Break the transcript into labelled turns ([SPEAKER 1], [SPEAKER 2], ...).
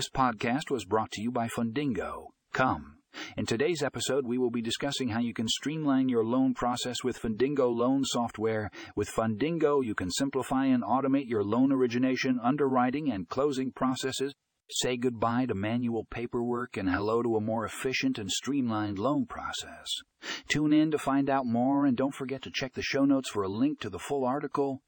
[SPEAKER 1] This podcast was brought to you by Fundingo. Come. In today's episode, we will be discussing how you can streamline your loan process with Fundingo loan software. With Fundingo, you can simplify and automate your loan origination, underwriting, and closing processes. Say goodbye to manual paperwork and hello to a more efficient and streamlined loan process. Tune in to find out more, and don't forget to check the show notes for a link to the full article.